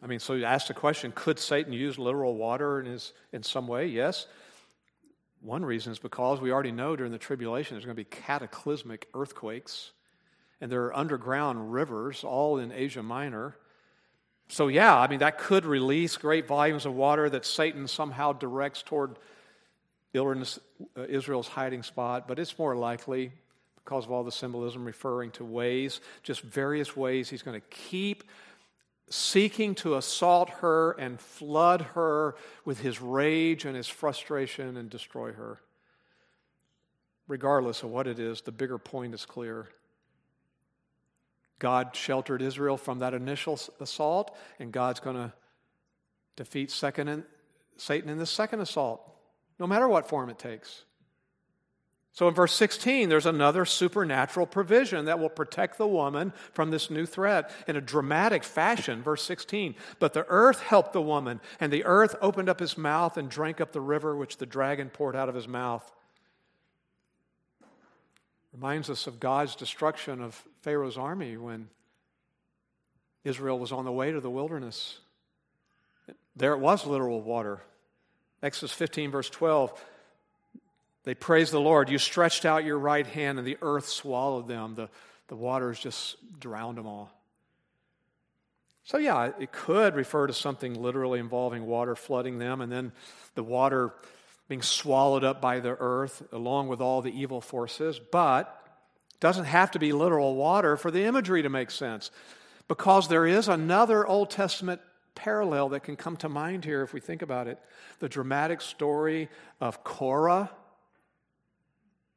I mean, so you ask the question could Satan use literal water in, his, in some way? Yes. One reason is because we already know during the tribulation there's going to be cataclysmic earthquakes, and there are underground rivers all in Asia Minor. So, yeah, I mean, that could release great volumes of water that Satan somehow directs toward uh, Israel's hiding spot, but it's more likely because of all the symbolism referring to ways, just various ways he's going to keep seeking to assault her and flood her with his rage and his frustration and destroy her. Regardless of what it is, the bigger point is clear. God sheltered Israel from that initial assault, and God's going to defeat second in, Satan in the second assault, no matter what form it takes. So in verse 16, there's another supernatural provision that will protect the woman from this new threat in a dramatic fashion. Verse 16, but the earth helped the woman, and the earth opened up his mouth and drank up the river which the dragon poured out of his mouth. Reminds us of God's destruction of Pharaoh's army when Israel was on the way to the wilderness. There it was literal water. Exodus 15, verse 12. They praised the Lord. You stretched out your right hand, and the earth swallowed them. The, the waters just drowned them all. So, yeah, it could refer to something literally involving water flooding them, and then the water being swallowed up by the earth along with all the evil forces, but doesn't have to be literal water for the imagery to make sense because there is another Old Testament parallel that can come to mind here if we think about it. The dramatic story of Korah,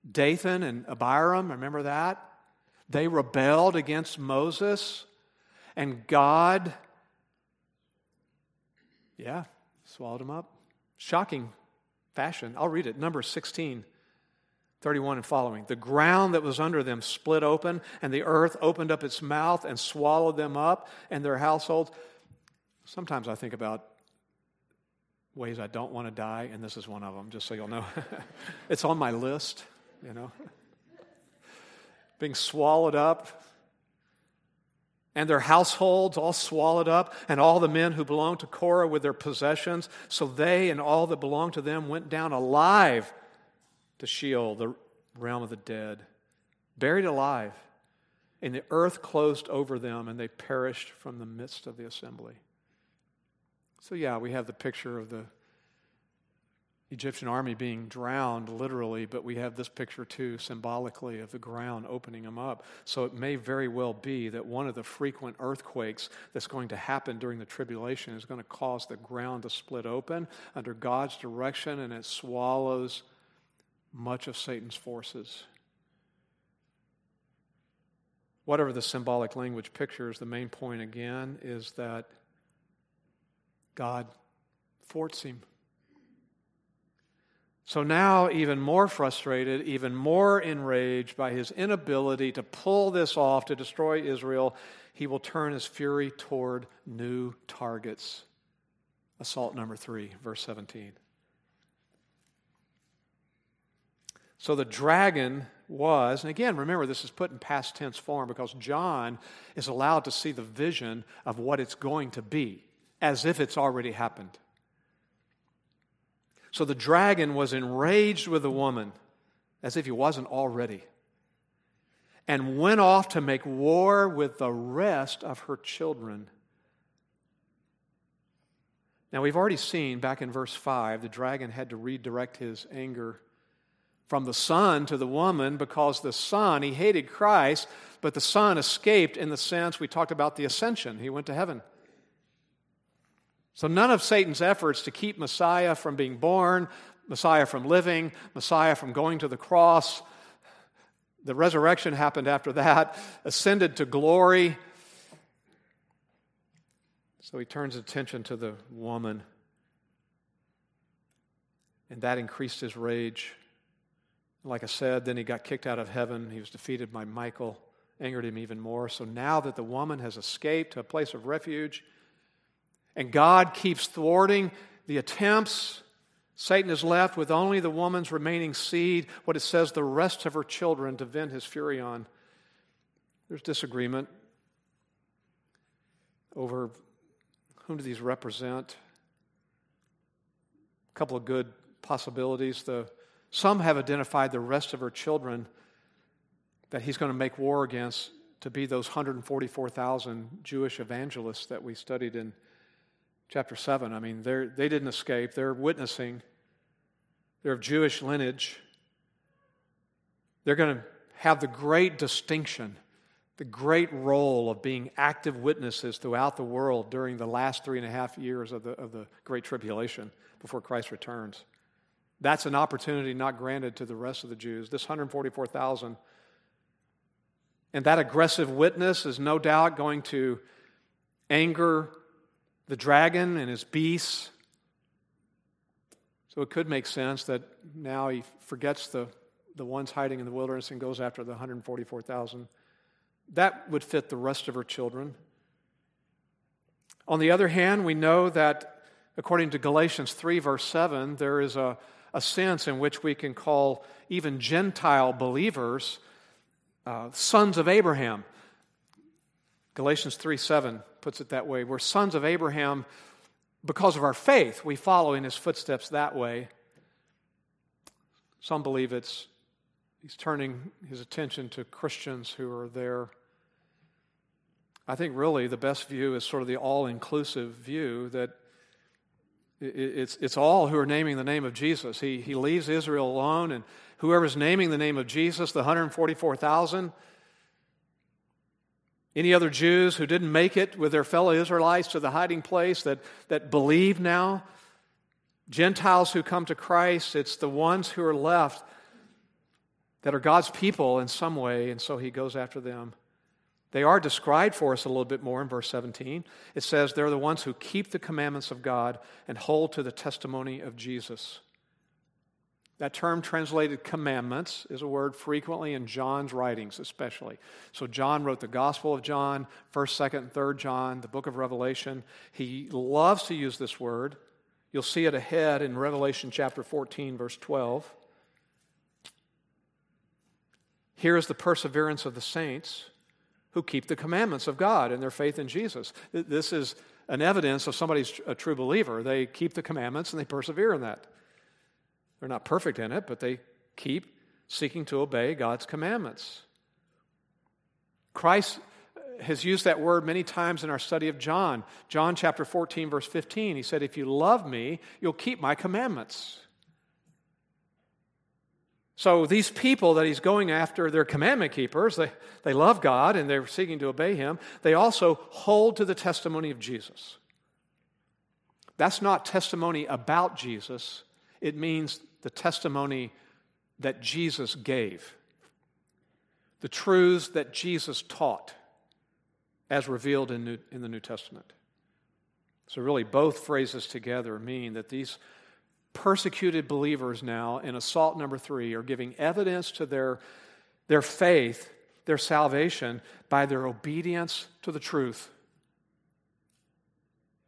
Dathan, and Abiram, remember that? They rebelled against Moses, and God, yeah, swallowed them up. Shocking fashion. I'll read it. Number 16. 31 and following. The ground that was under them split open, and the earth opened up its mouth and swallowed them up and their households. Sometimes I think about ways I don't want to die, and this is one of them, just so you'll know. [laughs] it's on my list, you know. [laughs] Being swallowed up, and their households all swallowed up, and all the men who belonged to Korah with their possessions. So they and all that belonged to them went down alive to Sheol, the realm of the dead, buried alive. And the earth closed over them, and they perished from the midst of the assembly. So, yeah, we have the picture of the Egyptian army being drowned literally, but we have this picture too symbolically of the ground opening them up. So it may very well be that one of the frequent earthquakes that's going to happen during the tribulation is going to cause the ground to split open under God's direction and it swallows much of Satan's forces. Whatever the symbolic language pictures, the main point again is that God thwarts him. So now, even more frustrated, even more enraged by his inability to pull this off to destroy Israel, he will turn his fury toward new targets. Assault number three, verse 17. So the dragon was, and again, remember, this is put in past tense form because John is allowed to see the vision of what it's going to be as if it's already happened. So the dragon was enraged with the woman as if he wasn't already and went off to make war with the rest of her children. Now, we've already seen back in verse 5, the dragon had to redirect his anger from the son to the woman because the son, he hated Christ, but the son escaped in the sense we talked about the ascension. He went to heaven. So none of Satan's efforts to keep Messiah from being born, Messiah from living, Messiah from going to the cross, the resurrection happened after that, [laughs] ascended to glory. So he turns attention to the woman, and that increased his rage. Like I said, then he got kicked out of heaven. He was defeated by Michael, angered him even more. So now that the woman has escaped to a place of refuge, and God keeps thwarting the attempts, Satan is left with only the woman's remaining seed, what it says, the rest of her children to vent his fury on. There's disagreement over whom do these represent. A couple of good possibilities. The some have identified the rest of her children that he's going to make war against to be those 144,000 Jewish evangelists that we studied in chapter 7. I mean, they they didn't escape, they're witnessing, they're of Jewish lineage. They're going to have the great distinction, the great role of being active witnesses throughout the world during the last three and a half years of the, of the Great Tribulation before Christ returns. That's an opportunity not granted to the rest of the Jews. This 144,000. And that aggressive witness is no doubt going to anger the dragon and his beasts. So it could make sense that now he forgets the, the ones hiding in the wilderness and goes after the 144,000. That would fit the rest of her children. On the other hand, we know that according to Galatians 3, verse 7, there is a a sense in which we can call even Gentile believers uh, sons of Abraham. Galatians 3 7 puts it that way. We're sons of Abraham because of our faith. We follow in his footsteps that way. Some believe it's he's turning his attention to Christians who are there. I think really the best view is sort of the all inclusive view that it's, it's all who are naming the name of Jesus. He, he leaves Israel alone, and whoever's naming the name of Jesus, the 144,000, Any other Jews who didn't make it with their fellow Israelites to the hiding place that, that believe now? Gentiles who come to Christ, it's the ones who are left that are God's people in some way, and so he goes after them. They are described for us a little bit more in verse 17. It says they're the ones who keep the commandments of God and hold to the testimony of Jesus. That term translated commandments is a word frequently in John's writings, especially. So, John wrote the Gospel of John, 1st, 2nd, and 3rd John, the book of Revelation. He loves to use this word. You'll see it ahead in Revelation chapter 14, verse 12. Here is the perseverance of the saints who keep the commandments of God and their faith in Jesus. This is an evidence of somebody's a true believer. They keep the commandments and they persevere in that. They're not perfect in it, but they keep seeking to obey God's commandments. Christ has used that word many times in our study of John. John chapter 14, verse 15, he said, If you love me, you'll keep my commandments. So these people that he's going after, they're commandment keepers. They, they love God and they're seeking to obey him. They also hold to the testimony of Jesus. That's not testimony about Jesus, it means the testimony that Jesus gave, the truths that Jesus taught as revealed in, New, in the New Testament. So, really, both phrases together mean that these persecuted believers now in assault number three are giving evidence to their, their faith, their salvation, by their obedience to the truth.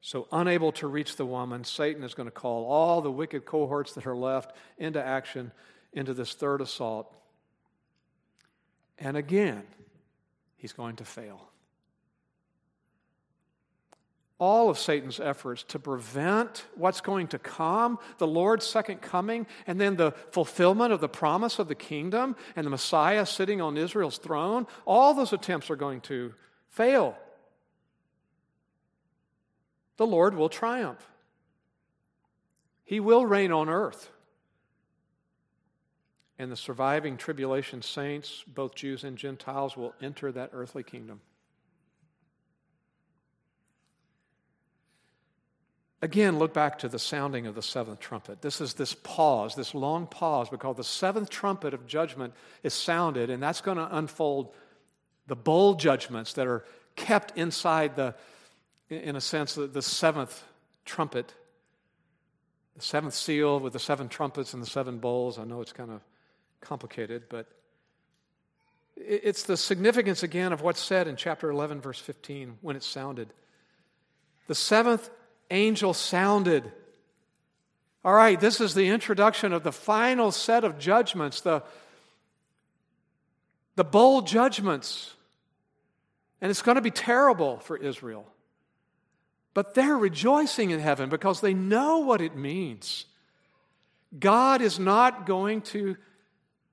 So, unable to reach the woman, Satan is going to call all the wicked cohorts that are left into action into this third assault. And again, he's going to fail. All of Satan's efforts to prevent what's going to come, the Lord's second coming, and then the fulfillment of the promise of the kingdom and the Messiah sitting on Israel's throne, all those attempts are going to fail the Lord will triumph. He will reign on earth. And the surviving tribulation saints, both Jews and Gentiles, will enter that earthly kingdom. Again, look back to the sounding of the seventh trumpet. This is this pause, this long pause, because the seventh trumpet of judgment is sounded, and that's going to unfold the bowl judgments that are kept inside the, in a sense, the, seventh trumpet, the seventh seal with the seven trumpets and the seven bowls. I know it's kind of complicated, but it's the significance again of what's said in chapter 11, verse 15, when it sounded. The seventh angel sounded. All right, this is the introduction of the final set of judgments, the, the bowl judgments. And it's going to be terrible for Israel. But they're rejoicing in heaven because they know what it means. God is not going to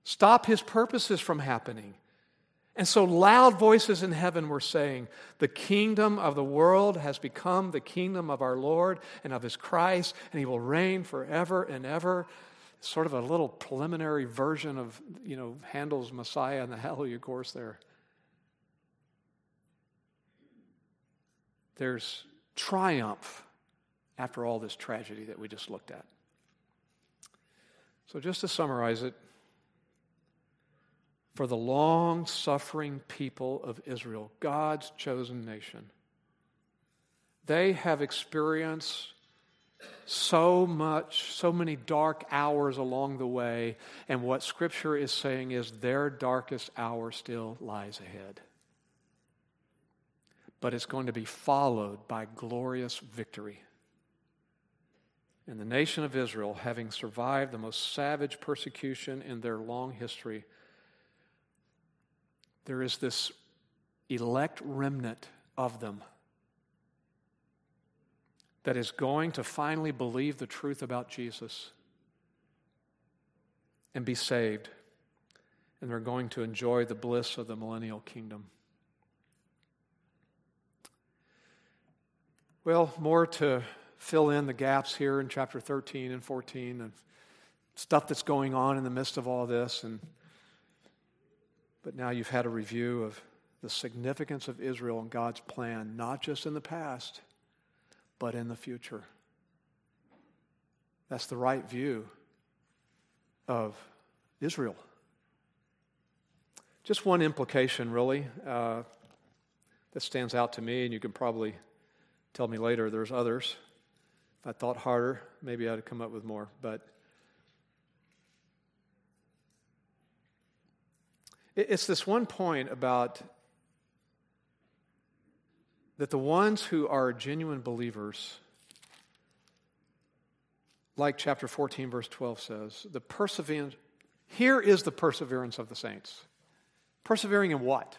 stop his purposes from happening. And so loud voices in heaven were saying, The kingdom of the world has become the kingdom of our Lord and of his Christ, and he will reign forever and ever. Sort of a little preliminary version of, you know, Handel's Messiah and the Hallelujah Chorus there. There's triumph after all this tragedy that we just looked at. So, just to summarize it, for the long suffering people of Israel, God's chosen nation, they have experienced so much, so many dark hours along the way, and what Scripture is saying is their darkest hour still lies ahead but it's going to be followed by glorious victory. And the nation of Israel, having survived the most savage persecution in their long history, there is this elect remnant of them that is going to finally believe the truth about Jesus and be saved. And they're going to enjoy the bliss of the millennial kingdom. Well, more to fill in the gaps here in chapter 13 and 14 of stuff that's going on in the midst of all this. And, but now you've had a review of the significance of Israel and God's plan, not just in the past, but in the future. That's the right view of Israel. Just one implication, really, uh, that stands out to me, and you can probably tell me later there's others. If I thought harder, maybe I'd come up with more. But it's this one point about that the ones who are genuine believers, like chapter 14, verse 12 says, the perseverance, here is the perseverance of the saints. Persevering in what?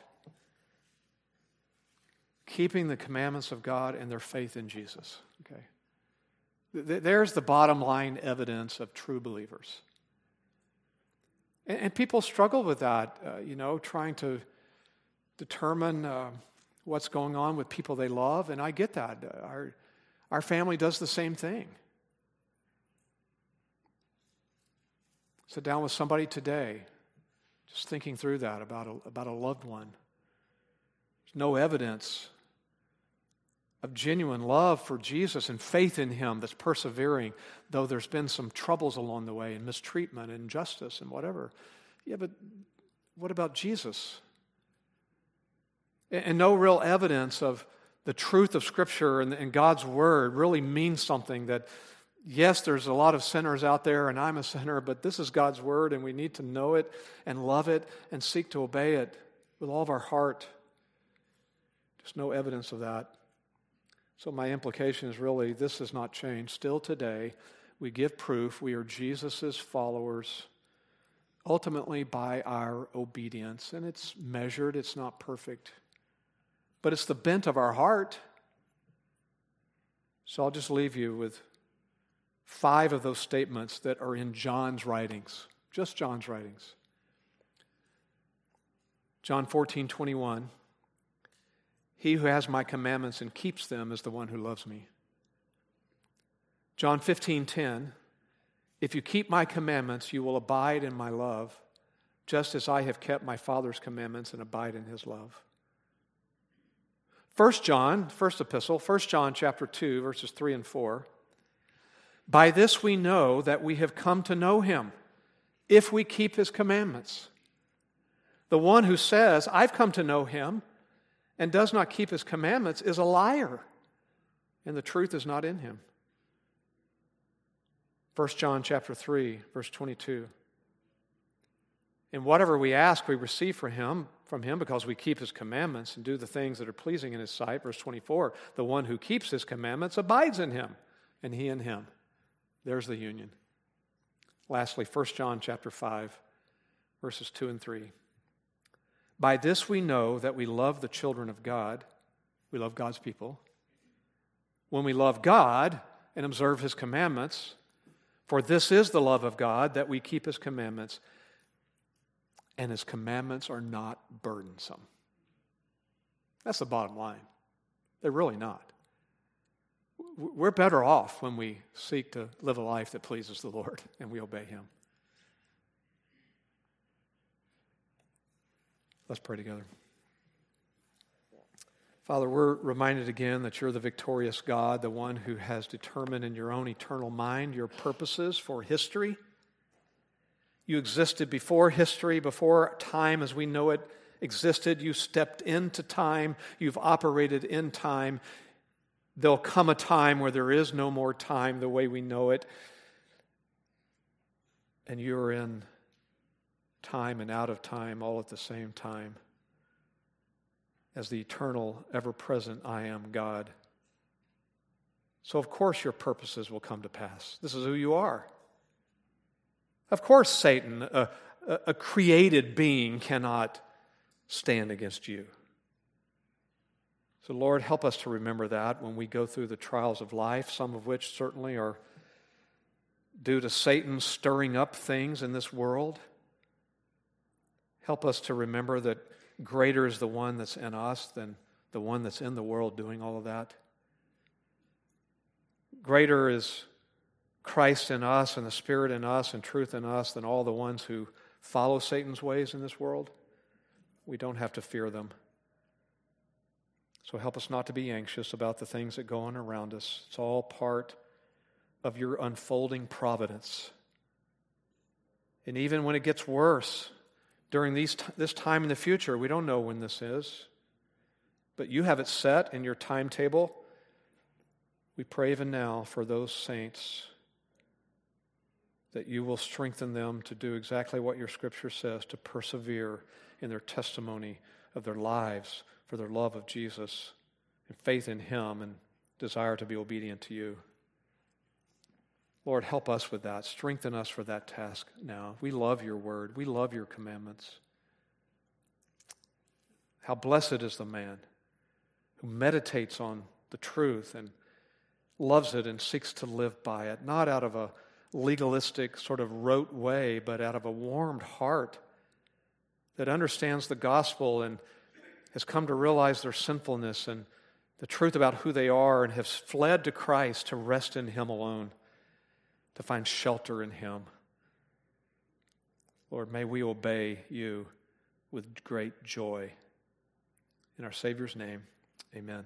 Keeping the commandments of God and their faith in Jesus. Okay. There's the bottom line evidence of true believers. And, people struggle with that, uh, you know, trying to determine uh, what's going on with people they love. And I get that. Uh, our, our family does the same thing. Sit down with somebody today, just thinking through that about a, about a loved one. There's no evidence of genuine love for Jesus and faith in Him that's persevering, though there's been some troubles along the way and mistreatment and injustice and whatever. Yeah, but what about Jesus? And no real evidence of the truth of Scripture and, God's Word really means something that, yes, there's a lot of sinners out there, and I'm a sinner, but this is God's Word, and we need to know it and love it and seek to obey it with all of our heart. There's no evidence of that. So, my implication is really this has not changed. Still today, we give proof we are Jesus' followers, ultimately by our obedience. And it's measured, it's not perfect, but it's the bent of our heart. So, I'll just leave you with five of those statements that are in John's writings, just John's writings. John 14, 21. He who has my commandments and keeps them is the one who loves me. John 15, 10. If you keep my commandments, you will abide in my love, just as I have kept my Father's commandments and abide in his love. 1 John, first epistle, 1 John chapter 2, verses 3 and 4. By this we know that we have come to know him, if we keep his commandments. The one who says, I've come to know him, and does not keep his commandments is a liar, and the truth is not in him. 1 John chapter 3 verse 22 And whatever we ask we receive from him from him because we keep his commandments and do the things that are pleasing in his sight. Verse 24 the one who keeps his commandments abides in him and he in him. There's the union. Lastly 1 John chapter 5 verses 2 and 3 by this we know that we love the children of God. We love God's people. When we love God and observe His commandments, for this is the love of God, that we keep His commandments, and His commandments are not burdensome. That's the bottom line. They're really not. We're better off when we seek to live a life that pleases the Lord and we obey Him. Let's pray together. Father, we're reminded again that you're the victorious God, the one who has determined in your own eternal mind your purposes for history. You existed before history, before time as we know it existed. You stepped into time. You've operated in time. There'll come a time where there is no more time the way we know it. And you're in time and out of time all at the same time. As the eternal, ever present I am God. So, of course, your purposes will come to pass. This is who you are. Of course, Satan, a, a created being, cannot stand against you. So, Lord, help us to remember that when we go through the trials of life, some of which certainly are due to Satan stirring up things in this world. Help us to remember that greater is the one that's in us than the one that's in the world doing all of that. Greater is Christ in us and the Spirit in us and truth in us than all the ones who follow Satan's ways in this world. We don't have to fear them. So help us not to be anxious about the things that go on around us. It's all part of your unfolding providence. And even when it gets worse, during these, this time in the future, we don't know when this is, but you have it set in your timetable. We pray even now for those saints that you will strengthen them to do exactly what your scripture says to persevere in their testimony of their lives for their love of Jesus and faith in Him and desire to be obedient to you. Lord, help us with that. Strengthen us for that task now. We love your word, we love your commandments. How blessed is the man who meditates on the truth and loves it and seeks to live by it, not out of a legalistic, sort of rote way, but out of a warmed heart that understands the gospel and has come to realize their sinfulness and the truth about who they are and has fled to Christ to rest in Him alone, to find shelter in Him. Lord, may we obey you with great joy. In our Savior's name, amen.